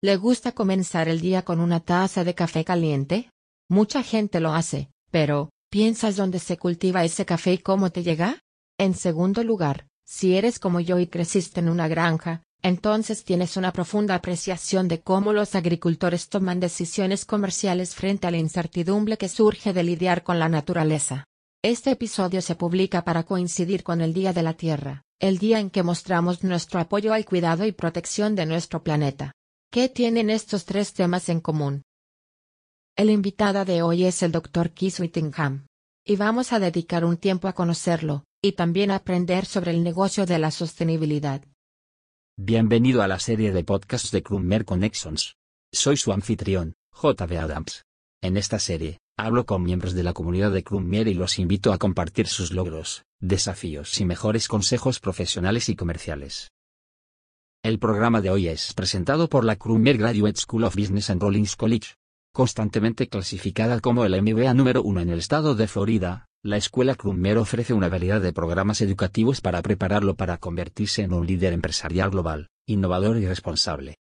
¿Le gusta comenzar el día con una taza de café caliente? Mucha gente lo hace, pero, ¿piensas dónde se cultiva ese café y cómo te llega? En segundo lugar, si eres como yo y creciste en una granja, entonces tienes una profunda apreciación de cómo los agricultores toman decisiones comerciales frente a la incertidumbre que surge de lidiar con la naturaleza. Este episodio se publica para coincidir con el Día de la Tierra, el día en que mostramos nuestro apoyo al cuidado y protección de nuestro planeta. ¿Qué tienen estos tres temas en común? El invitado de hoy es el Dr. Keith Whittingham. Y vamos a dedicar un tiempo a conocerlo, y también a aprender sobre el negocio de la sostenibilidad. Bienvenido a la serie de podcasts de Krummer Connections. Soy su anfitrión, JB Adams. En esta serie, hablo con miembros de la comunidad de Krummer y los invito a compartir sus logros, desafíos y mejores consejos profesionales y comerciales. El programa de hoy es presentado por la Crumer Graduate School of Business and Rollins College. Constantemente clasificada como el MBA número uno en el estado de Florida, la escuela Crumer ofrece una variedad de programas educativos para prepararlo para convertirse en un líder empresarial global, innovador y responsable.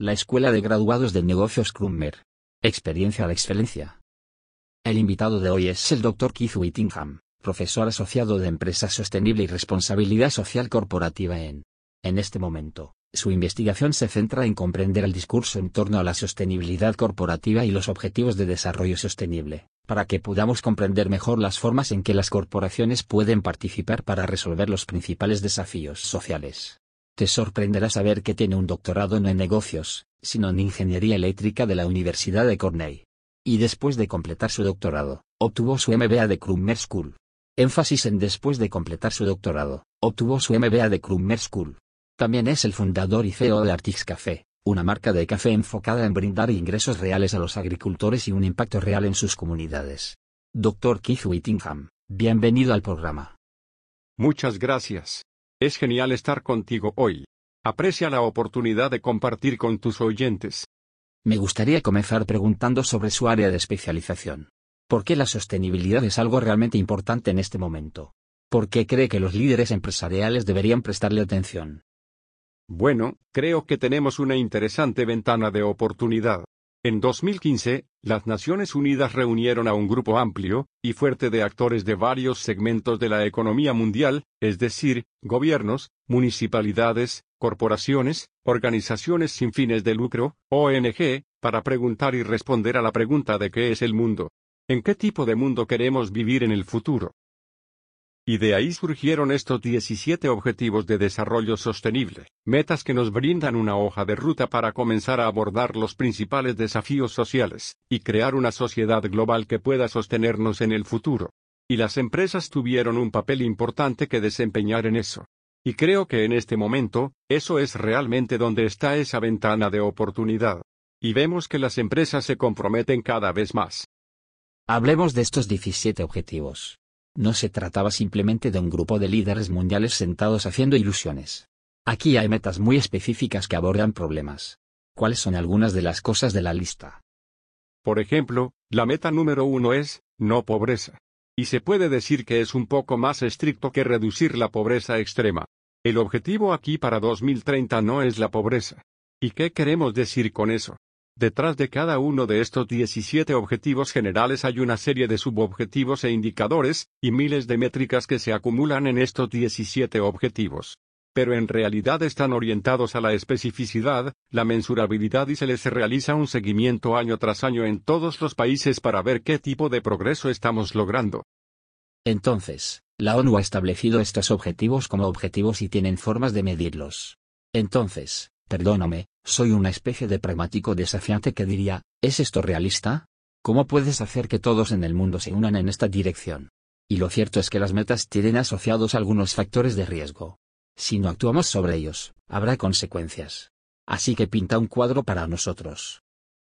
La Escuela de Graduados de Negocios Crumer. Experiencia de excelencia. El invitado de hoy es el Dr. Keith Whittingham, profesor asociado de Empresa Sostenible y Responsabilidad Social Corporativa en en este momento, su investigación se centra en comprender el discurso en torno a la sostenibilidad corporativa y los objetivos de desarrollo sostenible, para que podamos comprender mejor las formas en que las corporaciones pueden participar para resolver los principales desafíos sociales. Te sorprenderá saber que tiene un doctorado no en negocios, sino en ingeniería eléctrica de la Universidad de Cornell. Y después de completar su doctorado, obtuvo su MBA de Krummer School. Énfasis en después de completar su doctorado, obtuvo su MBA de Krummer School. También es el fundador y CEO de Artix Café, una marca de café enfocada en brindar ingresos reales a los agricultores y un impacto real en sus comunidades. Dr. Keith Whittingham, bienvenido al programa. Muchas gracias. Es genial estar contigo hoy. Aprecia la oportunidad de compartir con tus oyentes. Me gustaría comenzar preguntando sobre su área de especialización. ¿Por qué la sostenibilidad es algo realmente importante en este momento? ¿Por qué cree que los líderes empresariales deberían prestarle atención? Bueno, creo que tenemos una interesante ventana de oportunidad. En 2015, las Naciones Unidas reunieron a un grupo amplio y fuerte de actores de varios segmentos de la economía mundial, es decir, gobiernos, municipalidades, corporaciones, organizaciones sin fines de lucro, ONG, para preguntar y responder a la pregunta de qué es el mundo. ¿En qué tipo de mundo queremos vivir en el futuro? Y de ahí surgieron estos 17 Objetivos de Desarrollo Sostenible, metas que nos brindan una hoja de ruta para comenzar a abordar los principales desafíos sociales, y crear una sociedad global que pueda sostenernos en el futuro. Y las empresas tuvieron un papel importante que desempeñar en eso. Y creo que en este momento, eso es realmente donde está esa ventana de oportunidad. Y vemos que las empresas se comprometen cada vez más. Hablemos de estos 17 objetivos. No se trataba simplemente de un grupo de líderes mundiales sentados haciendo ilusiones. Aquí hay metas muy específicas que abordan problemas. ¿Cuáles son algunas de las cosas de la lista? Por ejemplo, la meta número uno es, no pobreza. Y se puede decir que es un poco más estricto que reducir la pobreza extrema. El objetivo aquí para 2030 no es la pobreza. ¿Y qué queremos decir con eso? Detrás de cada uno de estos 17 objetivos generales hay una serie de subobjetivos e indicadores, y miles de métricas que se acumulan en estos 17 objetivos. Pero en realidad están orientados a la especificidad, la mensurabilidad y se les realiza un seguimiento año tras año en todos los países para ver qué tipo de progreso estamos logrando. Entonces, la ONU ha establecido estos objetivos como objetivos y tienen formas de medirlos. Entonces, Perdóname, soy una especie de pragmático desafiante que diría, ¿es esto realista? ¿Cómo puedes hacer que todos en el mundo se unan en esta dirección? Y lo cierto es que las metas tienen asociados algunos factores de riesgo. Si no actuamos sobre ellos, habrá consecuencias. Así que pinta un cuadro para nosotros.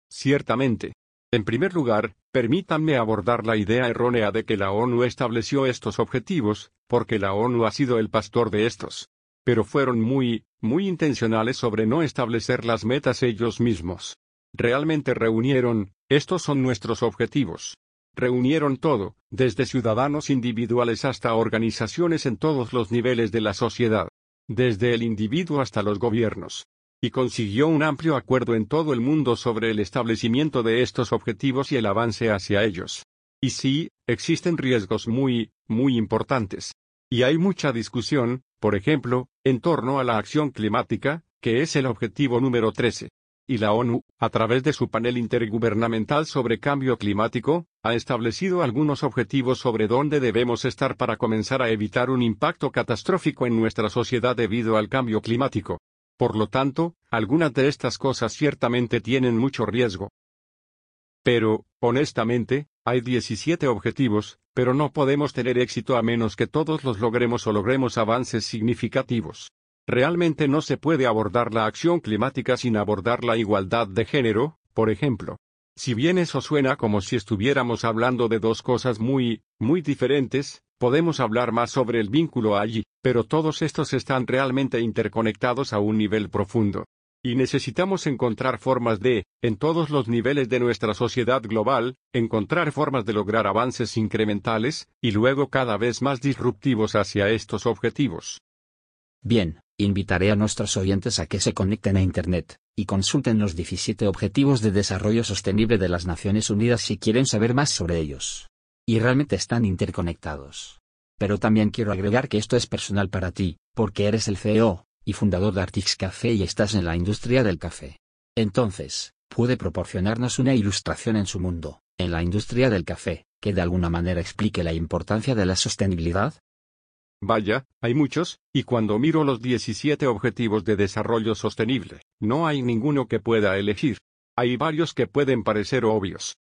Ciertamente. En primer lugar, permítanme abordar la idea errónea de que la ONU estableció estos objetivos, porque la ONU ha sido el pastor de estos pero fueron muy, muy intencionales sobre no establecer las metas ellos mismos. Realmente reunieron, estos son nuestros objetivos. Reunieron todo, desde ciudadanos individuales hasta organizaciones en todos los niveles de la sociedad. Desde el individuo hasta los gobiernos. y consiguió un amplio acuerdo en todo el mundo sobre el establecimiento de estos objetivos y el avance hacia ellos. Y sí, existen riesgos muy, muy importantes. Y hay mucha discusión, por ejemplo, en torno a la acción climática, que es el objetivo número 13. Y la ONU, a través de su panel intergubernamental sobre cambio climático, ha establecido algunos objetivos sobre dónde debemos estar para comenzar a evitar un impacto catastrófico en nuestra sociedad debido al cambio climático. Por lo tanto, algunas de estas cosas ciertamente tienen mucho riesgo. Pero, honestamente, hay 17 objetivos, pero no podemos tener éxito a menos que todos los logremos o logremos avances significativos. Realmente no se puede abordar la acción climática sin abordar la igualdad de género, por ejemplo. Si bien eso suena como si estuviéramos hablando de dos cosas muy, muy diferentes, podemos hablar más sobre el vínculo allí, pero todos estos están realmente interconectados a un nivel profundo. Y necesitamos encontrar formas de, en todos los niveles de nuestra sociedad global, encontrar formas de lograr avances incrementales, y luego cada vez más disruptivos hacia estos objetivos. Bien, invitaré a nuestros oyentes a que se conecten a Internet, y consulten los 17 Objetivos de Desarrollo Sostenible de las Naciones Unidas si quieren saber más sobre ellos. Y realmente están interconectados. Pero también quiero agregar que esto es personal para ti, porque eres el CEO y fundador de Artix Café y estás en la industria del café. Entonces, puede proporcionarnos una ilustración en su mundo, en la industria del café, que de alguna manera explique la importancia de la sostenibilidad, Vaya, hay muchos, y cuando miro los 17 Objetivos de Desarrollo Sostenible, no hay ninguno que pueda elegir. Hay varios que pueden parecer obvios.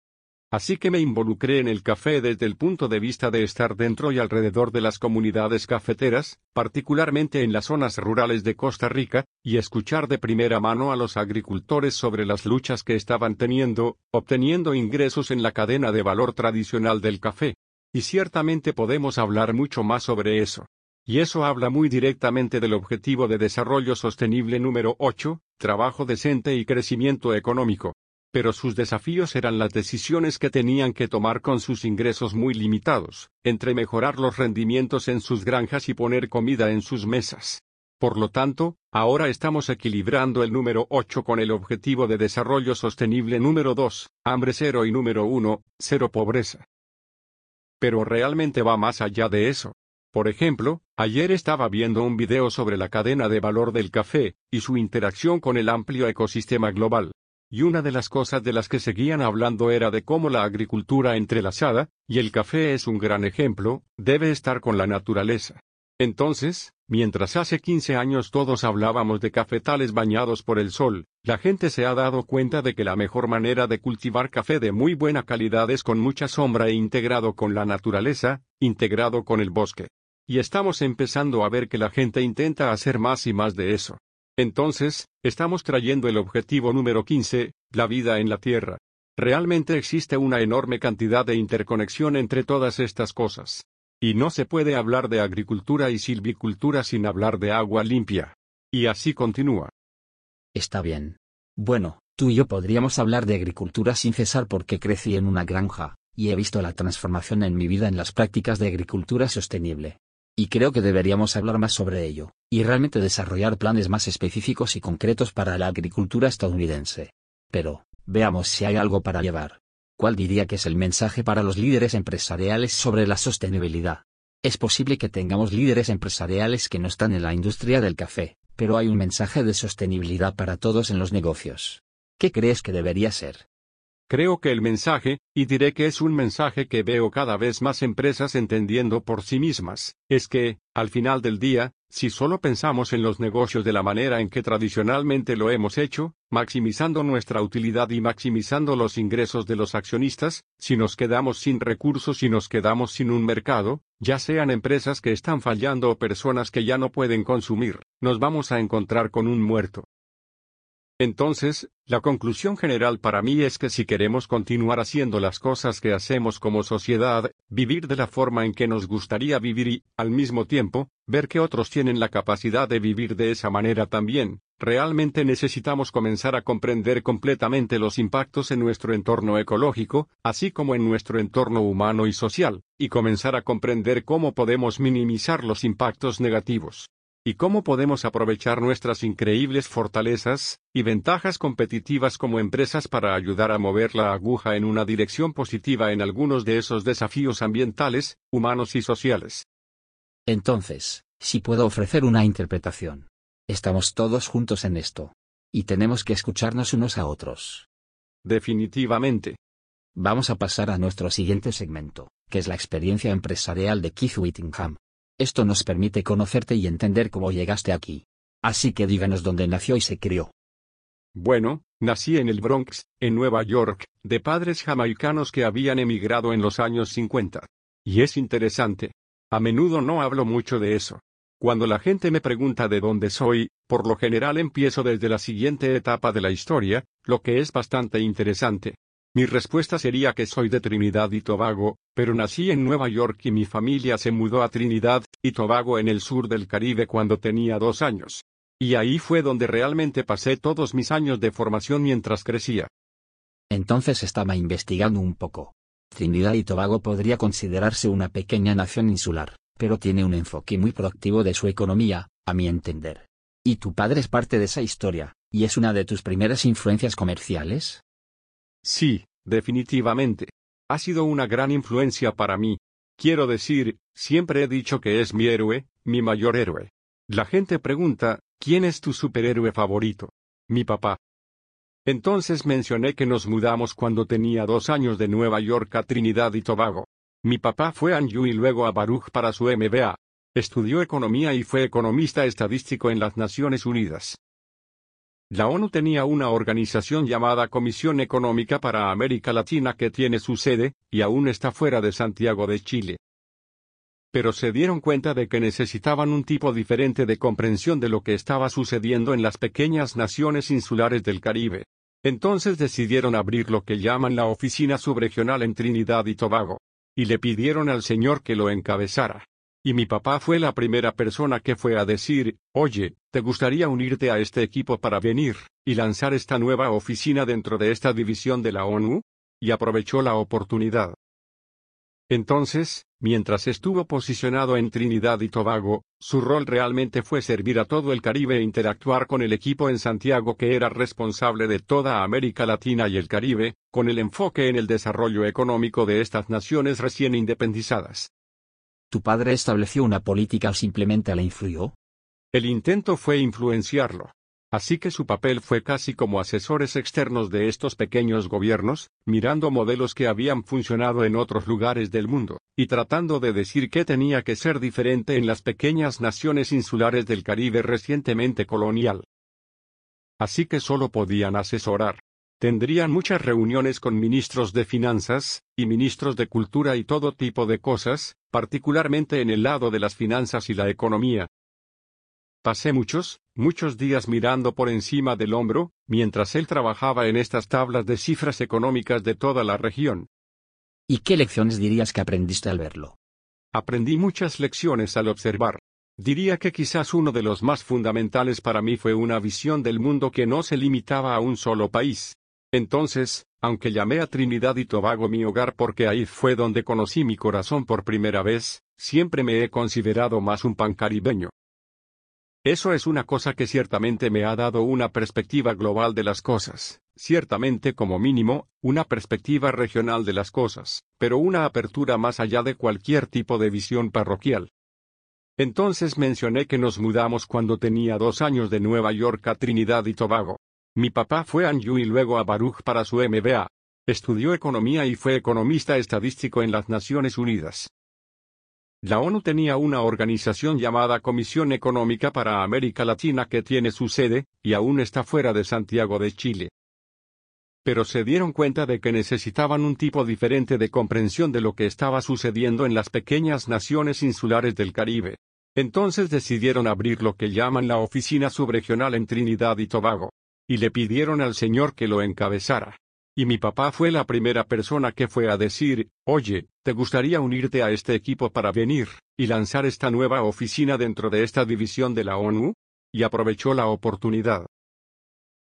Así que me involucré en el café desde el punto de vista de estar dentro y alrededor de las comunidades cafeteras, particularmente en las zonas rurales de Costa Rica, y escuchar de primera mano a los agricultores sobre las luchas que estaban teniendo, obteniendo ingresos en la cadena de valor tradicional del café. Y ciertamente podemos hablar mucho más sobre eso. Y eso habla muy directamente del objetivo de desarrollo sostenible número 8, trabajo decente y crecimiento económico. Pero sus desafíos eran las decisiones que tenían que tomar con sus ingresos muy limitados, entre mejorar los rendimientos en sus granjas y poner comida en sus mesas. Por lo tanto, ahora estamos equilibrando el número 8 con el objetivo de desarrollo sostenible número 2, hambre cero y número 1, cero pobreza. Pero realmente va más allá de eso. Por ejemplo, ayer estaba viendo un video sobre la cadena de valor del café, y su interacción con el amplio ecosistema global. Y una de las cosas de las que seguían hablando era de cómo la agricultura entrelazada, y el café es un gran ejemplo, debe estar con la naturaleza. Entonces, mientras hace 15 años todos hablábamos de cafetales bañados por el sol, la gente se ha dado cuenta de que la mejor manera de cultivar café de muy buena calidad es con mucha sombra e integrado con la naturaleza, integrado con el bosque. Y estamos empezando a ver que la gente intenta hacer más y más de eso. Entonces, estamos trayendo el objetivo número 15, la vida en la Tierra. Realmente existe una enorme cantidad de interconexión entre todas estas cosas. Y no se puede hablar de agricultura y silvicultura sin hablar de agua limpia. Y así continúa. Está bien. Bueno, tú y yo podríamos hablar de agricultura sin cesar porque crecí en una granja, y he visto la transformación en mi vida en las prácticas de agricultura sostenible. Y creo que deberíamos hablar más sobre ello, y realmente desarrollar planes más específicos y concretos para la agricultura estadounidense. Pero, veamos si hay algo para llevar. ¿Cuál diría que es el mensaje para los líderes empresariales sobre la sostenibilidad? Es posible que tengamos líderes empresariales que no están en la industria del café, pero hay un mensaje de sostenibilidad para todos en los negocios. ¿Qué crees que debería ser? Creo que el mensaje, y diré que es un mensaje que veo cada vez más empresas entendiendo por sí mismas, es que, al final del día, si solo pensamos en los negocios de la manera en que tradicionalmente lo hemos hecho, maximizando nuestra utilidad y maximizando los ingresos de los accionistas, si nos quedamos sin recursos y nos quedamos sin un mercado, ya sean empresas que están fallando o personas que ya no pueden consumir, nos vamos a encontrar con un muerto. Entonces, la conclusión general para mí es que si queremos continuar haciendo las cosas que hacemos como sociedad, vivir de la forma en que nos gustaría vivir y, al mismo tiempo, ver que otros tienen la capacidad de vivir de esa manera también, realmente necesitamos comenzar a comprender completamente los impactos en nuestro entorno ecológico, así como en nuestro entorno humano y social, y comenzar a comprender cómo podemos minimizar los impactos negativos. Y cómo podemos aprovechar nuestras increíbles fortalezas y ventajas competitivas como empresas para ayudar a mover la aguja en una dirección positiva en algunos de esos desafíos ambientales, humanos y sociales. Entonces, si puedo ofrecer una interpretación. Estamos todos juntos en esto. Y tenemos que escucharnos unos a otros. Definitivamente. Vamos a pasar a nuestro siguiente segmento, que es la experiencia empresarial de Keith Whittingham. Esto nos permite conocerte y entender cómo llegaste aquí. Así que díganos dónde nació y se crió. Bueno, nací en el Bronx, en Nueva York, de padres jamaicanos que habían emigrado en los años 50. Y es interesante. A menudo no hablo mucho de eso. Cuando la gente me pregunta de dónde soy, por lo general empiezo desde la siguiente etapa de la historia, lo que es bastante interesante. Mi respuesta sería que soy de Trinidad y Tobago, pero nací en Nueva York y mi familia se mudó a Trinidad y Tobago en el sur del Caribe cuando tenía dos años. Y ahí fue donde realmente pasé todos mis años de formación mientras crecía. Entonces estaba investigando un poco. Trinidad y Tobago podría considerarse una pequeña nación insular, pero tiene un enfoque muy proactivo de su economía, a mi entender. ¿Y tu padre es parte de esa historia, y es una de tus primeras influencias comerciales? Sí, definitivamente. Ha sido una gran influencia para mí. Quiero decir, siempre he dicho que es mi héroe, mi mayor héroe. La gente pregunta, ¿quién es tu superhéroe favorito? Mi papá. Entonces mencioné que nos mudamos cuando tenía dos años de Nueva York a Trinidad y Tobago. Mi papá fue a Anju y luego a Baruch para su MBA. Estudió economía y fue economista estadístico en las Naciones Unidas. La ONU tenía una organización llamada Comisión Económica para América Latina que tiene su sede, y aún está fuera de Santiago de Chile. Pero se dieron cuenta de que necesitaban un tipo diferente de comprensión de lo que estaba sucediendo en las pequeñas naciones insulares del Caribe. Entonces decidieron abrir lo que llaman la Oficina Subregional en Trinidad y Tobago. Y le pidieron al Señor que lo encabezara. Y mi papá fue la primera persona que fue a decir, oye, ¿te gustaría unirte a este equipo para venir y lanzar esta nueva oficina dentro de esta división de la ONU? Y aprovechó la oportunidad. Entonces, mientras estuvo posicionado en Trinidad y Tobago, su rol realmente fue servir a todo el Caribe e interactuar con el equipo en Santiago que era responsable de toda América Latina y el Caribe, con el enfoque en el desarrollo económico de estas naciones recién independizadas. ¿Tu padre estableció una política o simplemente la influyó? El intento fue influenciarlo. Así que su papel fue casi como asesores externos de estos pequeños gobiernos, mirando modelos que habían funcionado en otros lugares del mundo, y tratando de decir qué tenía que ser diferente en las pequeñas naciones insulares del Caribe recientemente colonial. Así que solo podían asesorar. Tendrían muchas reuniones con ministros de finanzas, y ministros de cultura y todo tipo de cosas, particularmente en el lado de las finanzas y la economía. Pasé muchos, muchos días mirando por encima del hombro, mientras él trabajaba en estas tablas de cifras económicas de toda la región. ¿Y qué lecciones dirías que aprendiste al verlo? Aprendí muchas lecciones al observar. Diría que quizás uno de los más fundamentales para mí fue una visión del mundo que no se limitaba a un solo país. Entonces, aunque llamé a Trinidad y Tobago mi hogar porque ahí fue donde conocí mi corazón por primera vez, siempre me he considerado más un pancaribeño. Eso es una cosa que ciertamente me ha dado una perspectiva global de las cosas, ciertamente como mínimo, una perspectiva regional de las cosas, pero una apertura más allá de cualquier tipo de visión parroquial. Entonces mencioné que nos mudamos cuando tenía dos años de Nueva York a Trinidad y Tobago. Mi papá fue a Anju y luego a Baruch para su MBA. Estudió economía y fue economista estadístico en las Naciones Unidas. La ONU tenía una organización llamada Comisión Económica para América Latina que tiene su sede, y aún está fuera de Santiago de Chile. Pero se dieron cuenta de que necesitaban un tipo diferente de comprensión de lo que estaba sucediendo en las pequeñas naciones insulares del Caribe. Entonces decidieron abrir lo que llaman la Oficina Subregional en Trinidad y Tobago y le pidieron al Señor que lo encabezara. Y mi papá fue la primera persona que fue a decir, oye, ¿te gustaría unirte a este equipo para venir y lanzar esta nueva oficina dentro de esta división de la ONU? Y aprovechó la oportunidad.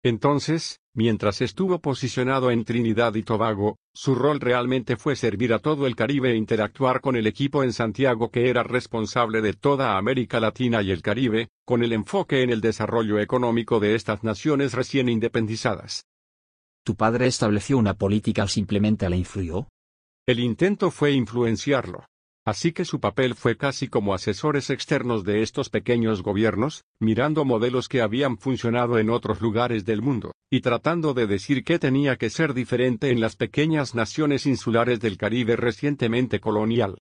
Entonces, Mientras estuvo posicionado en Trinidad y Tobago, su rol realmente fue servir a todo el Caribe e interactuar con el equipo en Santiago que era responsable de toda América Latina y el Caribe, con el enfoque en el desarrollo económico de estas naciones recién independizadas. ¿Tu padre estableció una política o simplemente la influyó? El intento fue influenciarlo. Así que su papel fue casi como asesores externos de estos pequeños gobiernos, mirando modelos que habían funcionado en otros lugares del mundo, y tratando de decir qué tenía que ser diferente en las pequeñas naciones insulares del Caribe recientemente colonial.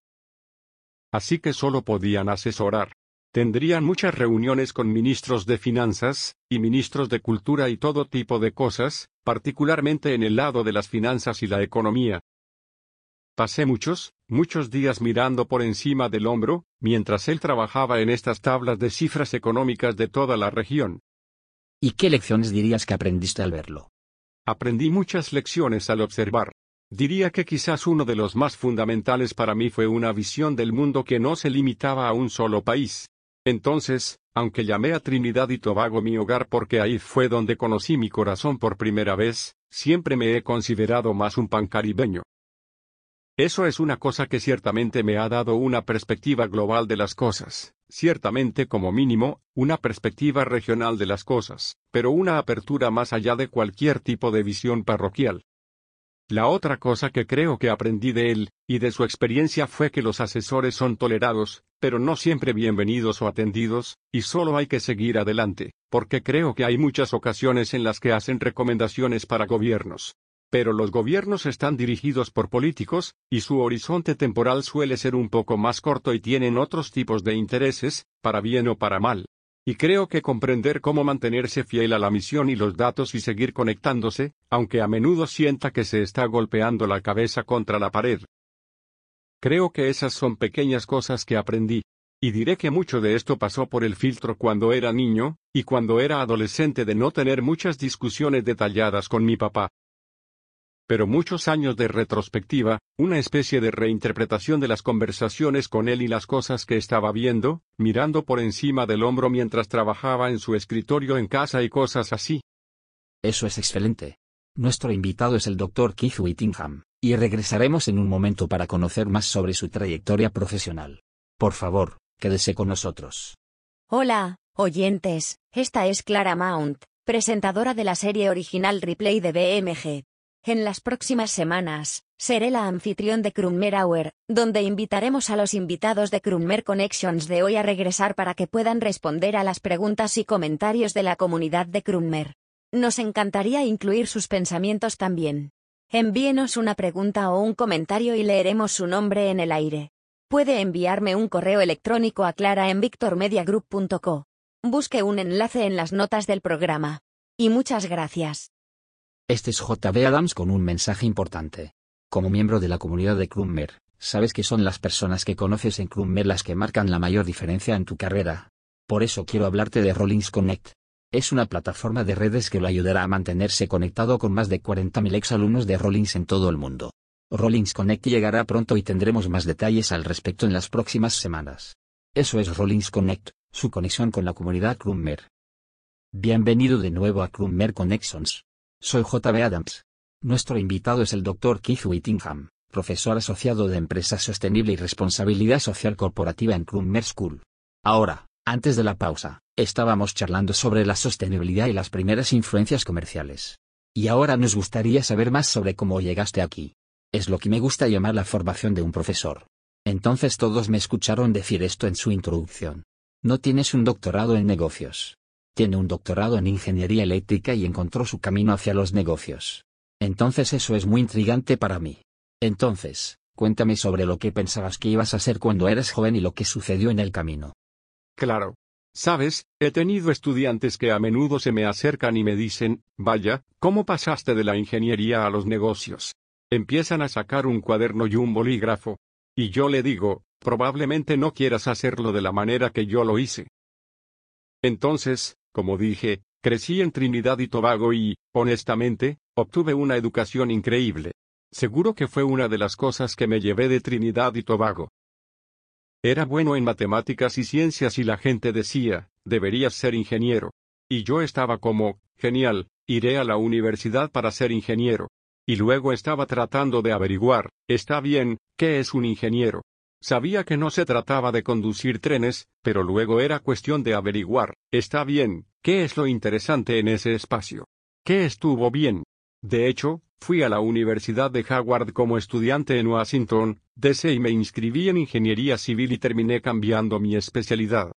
Así que solo podían asesorar. Tendrían muchas reuniones con ministros de finanzas, y ministros de cultura y todo tipo de cosas, particularmente en el lado de las finanzas y la economía, Pasé muchos, muchos días mirando por encima del hombro, mientras él trabajaba en estas tablas de cifras económicas de toda la región. ¿Y qué lecciones dirías que aprendiste al verlo? Aprendí muchas lecciones al observar. Diría que quizás uno de los más fundamentales para mí fue una visión del mundo que no se limitaba a un solo país. Entonces, aunque llamé a Trinidad y Tobago mi hogar porque ahí fue donde conocí mi corazón por primera vez, siempre me he considerado más un pan caribeño. Eso es una cosa que ciertamente me ha dado una perspectiva global de las cosas, ciertamente como mínimo, una perspectiva regional de las cosas, pero una apertura más allá de cualquier tipo de visión parroquial. La otra cosa que creo que aprendí de él, y de su experiencia fue que los asesores son tolerados, pero no siempre bienvenidos o atendidos, y solo hay que seguir adelante, porque creo que hay muchas ocasiones en las que hacen recomendaciones para gobiernos, pero los gobiernos están dirigidos por políticos, y su horizonte temporal suele ser un poco más corto y tienen otros tipos de intereses, para bien o para mal. Y creo que comprender cómo mantenerse fiel a la misión y los datos y seguir conectándose, aunque a menudo sienta que se está golpeando la cabeza contra la pared. Creo que esas son pequeñas cosas que aprendí. Y diré que mucho de esto pasó por el filtro cuando era niño, y cuando era adolescente de no tener muchas discusiones detalladas con mi papá, pero muchos años de retrospectiva, una especie de reinterpretación de las conversaciones con él y las cosas que estaba viendo, mirando por encima del hombro mientras trabajaba en su escritorio en casa y cosas así. Eso es excelente. Nuestro invitado es el Dr. Keith Whittingham, y regresaremos en un momento para conocer más sobre su trayectoria profesional. Por favor, quédese con nosotros. Hola, oyentes, esta es Clara Mount, presentadora de la serie original Replay de BMG. En las próximas semanas, seré la anfitrión de Krummer Hour, donde invitaremos a los invitados de Krummer Connections de hoy a regresar para que puedan responder a las preguntas y comentarios de la comunidad de Krummer. Nos encantaría incluir sus pensamientos también. Envíenos una pregunta o un comentario y leeremos su nombre en el aire. Puede enviarme un correo electrónico a clara en victormediagroup.co. Busque un enlace en las notas del programa. Y muchas gracias. Este es JB Adams con un mensaje importante. Como miembro de la comunidad de Krummer, sabes que son las personas que conoces en Krummer las que marcan la mayor diferencia en tu carrera. Por eso quiero hablarte de Rollins Connect. Es una plataforma de redes que lo ayudará a mantenerse conectado con más de 40.000 exalumnos de Rollins en todo el mundo. Rollins Connect llegará pronto y tendremos más detalles al respecto en las próximas semanas. Eso es Rollins Connect, su conexión con la comunidad Krummer. Bienvenido de nuevo a Krummer Connections. Soy J.B. Adams. Nuestro invitado es el Dr. Keith Whittingham, profesor asociado de Empresa Sostenible y Responsabilidad Social Corporativa en Crummer School. Ahora, antes de la pausa, estábamos charlando sobre la sostenibilidad y las primeras influencias comerciales. Y ahora nos gustaría saber más sobre cómo llegaste aquí. Es lo que me gusta llamar la formación de un profesor. Entonces todos me escucharon decir esto en su introducción. No tienes un doctorado en negocios. Tiene un doctorado en ingeniería eléctrica y encontró su camino hacia los negocios. Entonces eso es muy intrigante para mí. Entonces, cuéntame sobre lo que pensabas que ibas a hacer cuando eras joven y lo que sucedió en el camino. Claro. Sabes, he tenido estudiantes que a menudo se me acercan y me dicen, vaya, ¿cómo pasaste de la ingeniería a los negocios? Empiezan a sacar un cuaderno y un bolígrafo. Y yo le digo, probablemente no quieras hacerlo de la manera que yo lo hice. Entonces, como dije, crecí en Trinidad y Tobago y, honestamente, obtuve una educación increíble. Seguro que fue una de las cosas que me llevé de Trinidad y Tobago. Era bueno en matemáticas y ciencias y la gente decía, deberías ser ingeniero. Y yo estaba como, genial, iré a la universidad para ser ingeniero. Y luego estaba tratando de averiguar, está bien, ¿qué es un ingeniero? Sabía que no se trataba de conducir trenes, pero luego era cuestión de averiguar, está bien, ¿qué es lo interesante en ese espacio? ¿Qué estuvo bien? De hecho, fui a la Universidad de Howard como estudiante en Washington, D.C. y me inscribí en ingeniería civil y terminé cambiando mi especialidad.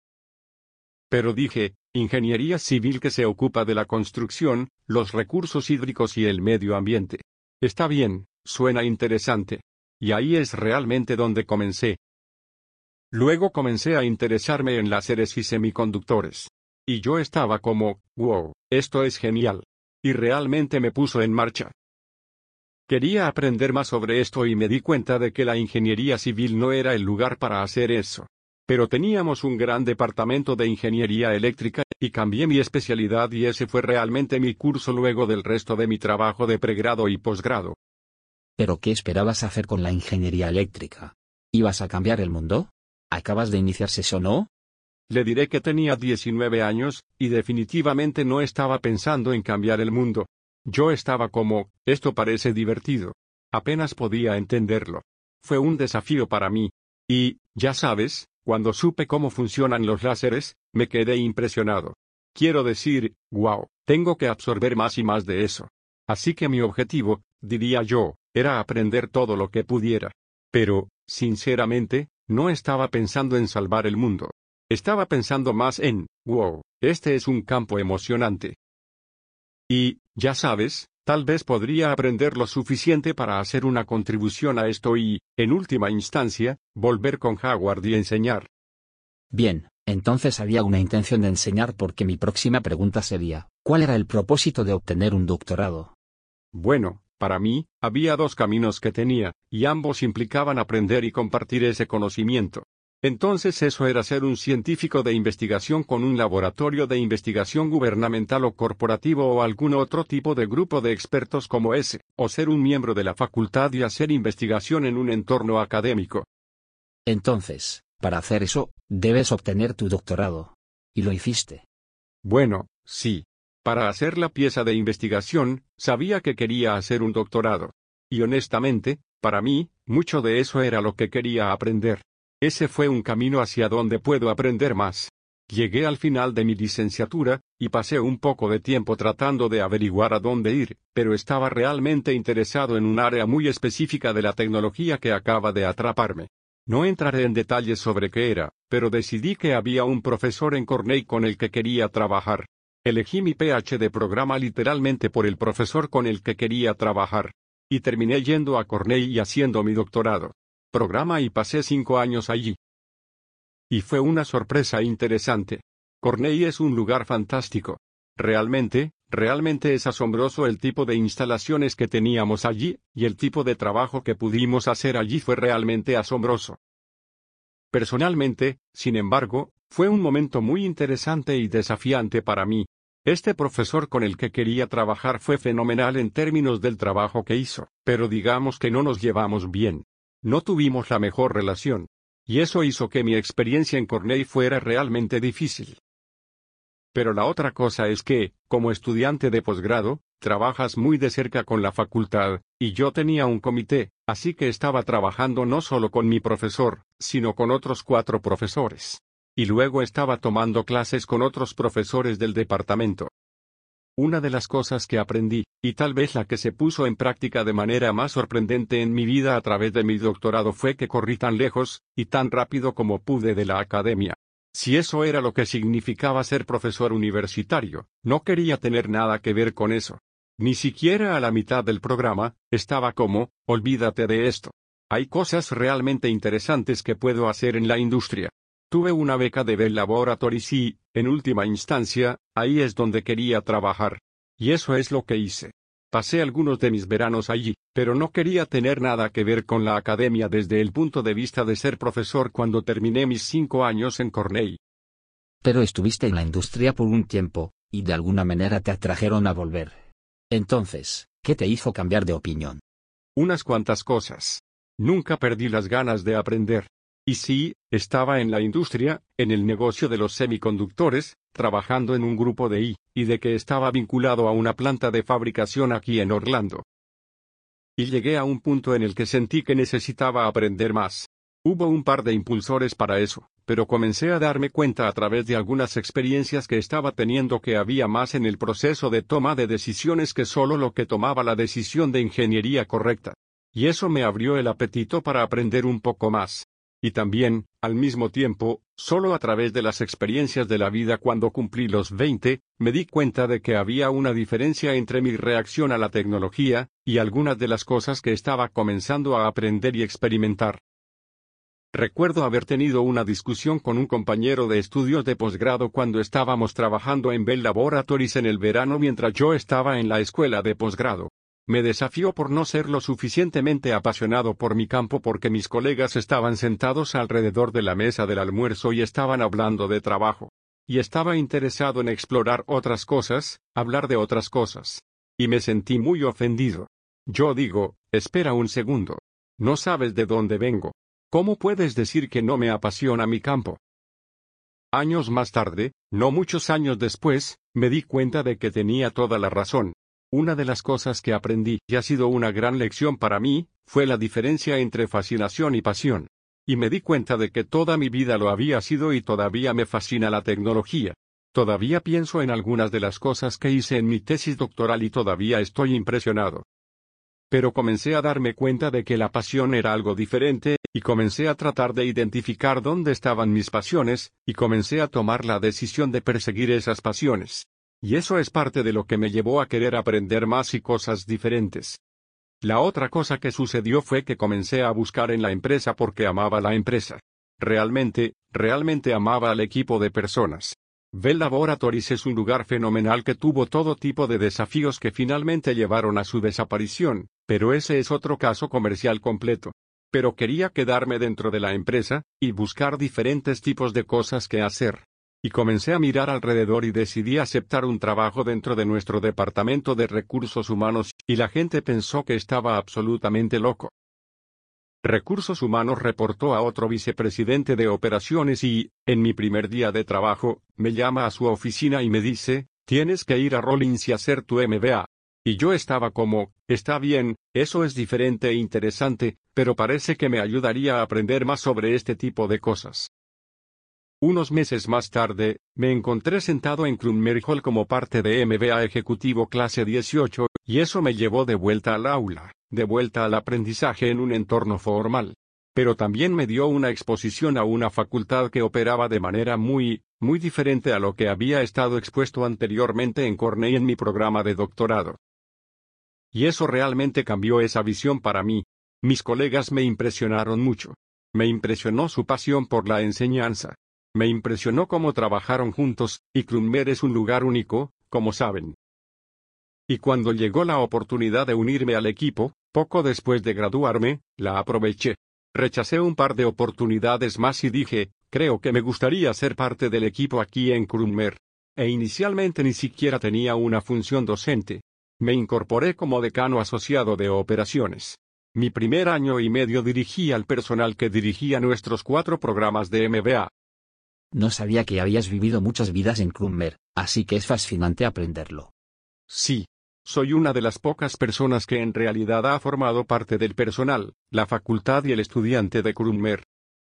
Pero dije, ingeniería civil que se ocupa de la construcción, los recursos hídricos y el medio ambiente. Está bien, suena interesante. Y ahí es realmente donde comencé. Luego comencé a interesarme en láseres y semiconductores. Y yo estaba como, wow, esto es genial. Y realmente me puso en marcha. Quería aprender más sobre esto y me di cuenta de que la ingeniería civil no era el lugar para hacer eso. Pero teníamos un gran departamento de ingeniería eléctrica, y cambié mi especialidad y ese fue realmente mi curso luego del resto de mi trabajo de pregrado y posgrado. ¿Pero qué esperabas hacer con la ingeniería eléctrica? ¿Ibas a cambiar el mundo? ¿Acabas de iniciarse eso no? Le diré que tenía 19 años, y definitivamente no estaba pensando en cambiar el mundo. Yo estaba como, esto parece divertido. Apenas podía entenderlo. Fue un desafío para mí. Y, ya sabes, cuando supe cómo funcionan los láseres, me quedé impresionado. Quiero decir, wow, tengo que absorber más y más de eso. Así que mi objetivo, diría yo, era aprender todo lo que pudiera. Pero, sinceramente, no estaba pensando en salvar el mundo. Estaba pensando más en, wow, este es un campo emocionante. Y, ya sabes, tal vez podría aprender lo suficiente para hacer una contribución a esto y, en última instancia, volver con Howard y enseñar. Bien, entonces había una intención de enseñar porque mi próxima pregunta sería, ¿cuál era el propósito de obtener un doctorado? Bueno, para mí, había dos caminos que tenía, y ambos implicaban aprender y compartir ese conocimiento. Entonces eso era ser un científico de investigación con un laboratorio de investigación gubernamental o corporativo o algún otro tipo de grupo de expertos como ese, o ser un miembro de la facultad y hacer investigación en un entorno académico. Entonces, para hacer eso, debes obtener tu doctorado. ¿Y lo hiciste? Bueno, sí. Para hacer la pieza de investigación, sabía que quería hacer un doctorado. Y honestamente, para mí, mucho de eso era lo que quería aprender. Ese fue un camino hacia donde puedo aprender más. Llegué al final de mi licenciatura, y pasé un poco de tiempo tratando de averiguar a dónde ir, pero estaba realmente interesado en un área muy específica de la tecnología que acaba de atraparme. No entraré en detalles sobre qué era, pero decidí que había un profesor en Cornell con el que quería trabajar. Elegí mi PhD programa literalmente por el profesor con el que quería trabajar. Y terminé yendo a Cornell y haciendo mi doctorado programa y pasé cinco años allí. Y fue una sorpresa interesante. Cornell es un lugar fantástico. Realmente, realmente es asombroso el tipo de instalaciones que teníamos allí, y el tipo de trabajo que pudimos hacer allí fue realmente asombroso. Personalmente, sin embargo, fue un momento muy interesante y desafiante para mí. Este profesor con el que quería trabajar fue fenomenal en términos del trabajo que hizo, pero digamos que no nos llevamos bien. No tuvimos la mejor relación. Y eso hizo que mi experiencia en Cornell fuera realmente difícil. Pero la otra cosa es que, como estudiante de posgrado, trabajas muy de cerca con la facultad, y yo tenía un comité, así que estaba trabajando no solo con mi profesor, sino con otros cuatro profesores. Y luego estaba tomando clases con otros profesores del departamento. Una de las cosas que aprendí, y tal vez la que se puso en práctica de manera más sorprendente en mi vida a través de mi doctorado fue que corrí tan lejos, y tan rápido como pude de la academia. Si eso era lo que significaba ser profesor universitario, no quería tener nada que ver con eso. Ni siquiera a la mitad del programa, estaba como, olvídate de esto. Hay cosas realmente interesantes que puedo hacer en la industria. Tuve una beca de Bell Laboratories y, en última instancia, ahí es donde quería trabajar. Y eso es lo que hice. Pasé algunos de mis veranos allí, pero no quería tener nada que ver con la academia desde el punto de vista de ser profesor cuando terminé mis cinco años en Cornell. Pero estuviste en la industria por un tiempo, y de alguna manera te atrajeron a volver. Entonces, ¿qué te hizo cambiar de opinión? Unas cuantas cosas. Nunca perdí las ganas de aprender. Y sí, estaba en la industria, en el negocio de los semiconductores, trabajando en un grupo de I, y de que estaba vinculado a una planta de fabricación aquí en Orlando. Y llegué a un punto en el que sentí que necesitaba aprender más. Hubo un par de impulsores para eso, pero comencé a darme cuenta a través de algunas experiencias que estaba teniendo que había más en el proceso de toma de decisiones que solo lo que tomaba la decisión de ingeniería correcta. Y eso me abrió el apetito para aprender un poco más. Y también, al mismo tiempo, solo a través de las experiencias de la vida cuando cumplí los 20, me di cuenta de que había una diferencia entre mi reacción a la tecnología, y algunas de las cosas que estaba comenzando a aprender y experimentar. Recuerdo haber tenido una discusión con un compañero de estudios de posgrado cuando estábamos trabajando en Bell Laboratories en el verano mientras yo estaba en la escuela de posgrado. Me desafió por no ser lo suficientemente apasionado por mi campo porque mis colegas estaban sentados alrededor de la mesa del almuerzo y estaban hablando de trabajo. Y estaba interesado en explorar otras cosas, hablar de otras cosas. Y me sentí muy ofendido. Yo digo, espera un segundo. No sabes de dónde vengo. ¿Cómo puedes decir que no me apasiona mi campo? Años más tarde, no muchos años después, me di cuenta de que tenía toda la razón. Una de las cosas que aprendí, y ha sido una gran lección para mí, fue la diferencia entre fascinación y pasión. Y me di cuenta de que toda mi vida lo había sido y todavía me fascina la tecnología. Todavía pienso en algunas de las cosas que hice en mi tesis doctoral y todavía estoy impresionado. Pero comencé a darme cuenta de que la pasión era algo diferente, y comencé a tratar de identificar dónde estaban mis pasiones, y comencé a tomar la decisión de perseguir esas pasiones. Y eso es parte de lo que me llevó a querer aprender más y cosas diferentes. La otra cosa que sucedió fue que comencé a buscar en la empresa porque amaba la empresa. Realmente, realmente amaba al equipo de personas. Bell Laboratories es un lugar fenomenal que tuvo todo tipo de desafíos que finalmente llevaron a su desaparición, pero ese es otro caso comercial completo. Pero quería quedarme dentro de la empresa, y buscar diferentes tipos de cosas que hacer. Y comencé a mirar alrededor y decidí aceptar un trabajo dentro de nuestro departamento de recursos humanos, y la gente pensó que estaba absolutamente loco. Recursos Humanos reportó a otro vicepresidente de operaciones y, en mi primer día de trabajo, me llama a su oficina y me dice, tienes que ir a Rollins y hacer tu MBA. Y yo estaba como, está bien, eso es diferente e interesante, pero parece que me ayudaría a aprender más sobre este tipo de cosas. Unos meses más tarde, me encontré sentado en Crummer Hall como parte de MBA Ejecutivo Clase 18, y eso me llevó de vuelta al aula, de vuelta al aprendizaje en un entorno formal. Pero también me dio una exposición a una facultad que operaba de manera muy, muy diferente a lo que había estado expuesto anteriormente en Cornell en mi programa de doctorado. Y eso realmente cambió esa visión para mí. Mis colegas me impresionaron mucho. Me impresionó su pasión por la enseñanza, me impresionó cómo trabajaron juntos, y Crummer es un lugar único, como saben. Y cuando llegó la oportunidad de unirme al equipo, poco después de graduarme, la aproveché. Rechacé un par de oportunidades más y dije, creo que me gustaría ser parte del equipo aquí en Crummer. E inicialmente ni siquiera tenía una función docente. Me incorporé como decano asociado de operaciones. Mi primer año y medio dirigí al personal que dirigía nuestros cuatro programas de MBA. No sabía que habías vivido muchas vidas en Krummer, así que es fascinante aprenderlo. Sí. Soy una de las pocas personas que en realidad ha formado parte del personal, la facultad y el estudiante de Krummer.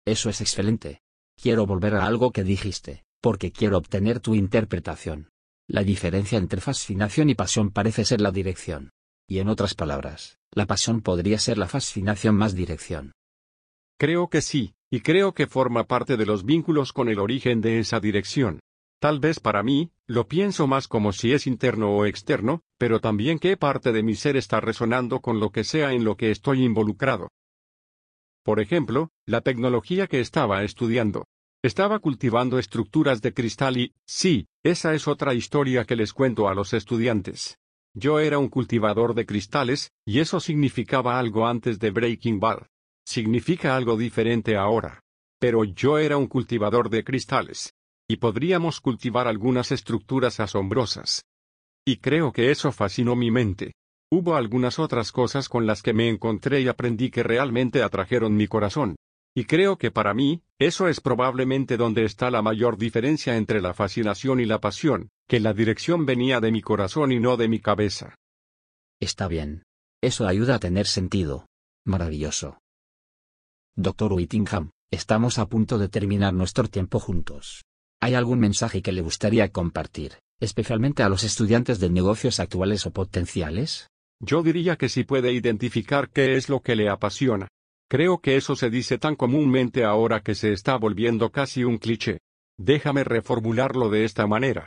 Eso es excelente. Quiero volver a algo que dijiste, porque quiero obtener tu interpretación. La diferencia entre fascinación y pasión parece ser la dirección. Y en otras palabras, la pasión podría ser la fascinación más dirección. Creo que sí, y creo que forma parte de los vínculos con el origen de esa dirección. Tal vez para mí, lo pienso más como si es interno o externo, pero también qué parte de mi ser está resonando con lo que sea en lo que estoy involucrado. Por ejemplo, la tecnología que estaba estudiando. Estaba cultivando estructuras de cristal y, sí, esa es otra historia que les cuento a los estudiantes. Yo era un cultivador de cristales, y eso significaba algo antes de Breaking Bad. Significa algo diferente ahora. Pero yo era un cultivador de cristales. Y podríamos cultivar algunas estructuras asombrosas. Y creo que eso fascinó mi mente. Hubo algunas otras cosas con las que me encontré y aprendí que realmente atrajeron mi corazón. Y creo que para mí, eso es probablemente donde está la mayor diferencia entre la fascinación y la pasión, que la dirección venía de mi corazón y no de mi cabeza. Está bien. Eso ayuda a tener sentido. Maravilloso. Doctor Whittingham, estamos a punto de terminar nuestro tiempo juntos. ¿Hay algún mensaje que le gustaría compartir, especialmente a los estudiantes de negocios actuales o potenciales? Yo diría que si puede identificar qué es lo que le apasiona, Creo que eso se dice tan comúnmente ahora que se está volviendo casi un cliché. Déjame reformularlo de esta manera.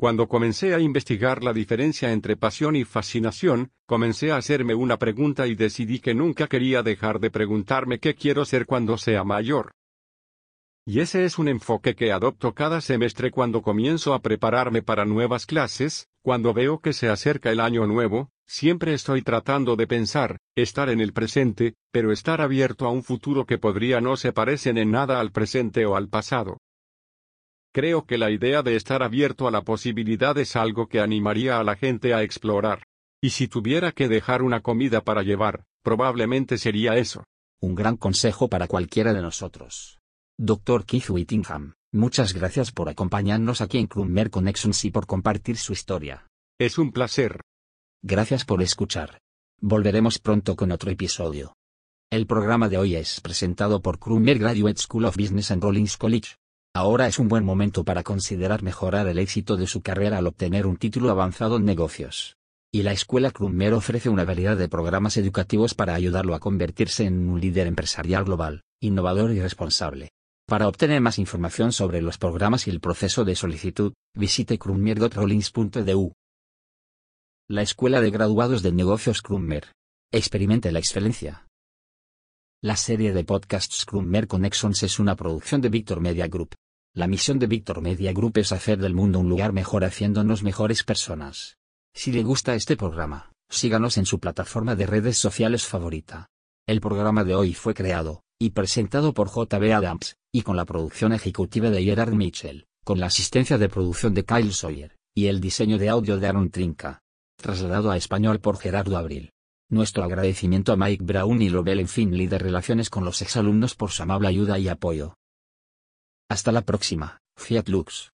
Cuando comencé a investigar la diferencia entre pasión y fascinación, comencé a hacerme una pregunta y decidí que nunca quería dejar de preguntarme qué quiero ser cuando sea mayor. Y ese es un enfoque que adopto cada semestre cuando comienzo a prepararme para nuevas clases, cuando veo que se acerca el año nuevo, siempre estoy tratando de pensar, estar en el presente, pero estar abierto a un futuro que podría no se parecen en nada al presente o al pasado. Creo que la idea de estar abierto a la posibilidad es algo que animaría a la gente a explorar. Y si tuviera que dejar una comida para llevar, probablemente sería eso. Un gran consejo para cualquiera de nosotros. Dr. Keith Whittingham, muchas gracias por acompañarnos aquí en Crummer Connections y por compartir su historia. Es un placer. Gracias por escuchar. Volveremos pronto con otro episodio. El programa de hoy es presentado por Crummer Graduate School of Business and Rollins College. Ahora es un buen momento para considerar mejorar el éxito de su carrera al obtener un título avanzado en negocios. Y la escuela Crummer ofrece una variedad de programas educativos para ayudarlo a convertirse en un líder empresarial global, innovador y responsable. Para obtener más información sobre los programas y el proceso de solicitud, visite crummer.rollins.edu. La Escuela de Graduados de Negocios Crummer. Experimente la excelencia. La serie de podcasts Crummer Connections es una producción de Victor Media Group. La misión de Victor Media Group es hacer del mundo un lugar mejor haciéndonos mejores personas. Si le gusta este programa, síganos en su plataforma de redes sociales favorita. El programa de hoy fue creado y presentado por J.B. Adams, y con la producción ejecutiva de Gerard Mitchell, con la asistencia de producción de Kyle Sawyer, y el diseño de audio de Aaron Trinca. Trasladado a español por Gerardo Abril. Nuestro agradecimiento a Mike Brown y Lobel Finley de Relaciones con los exalumnos por su amable ayuda y apoyo. Hasta la próxima, Fiat Lux.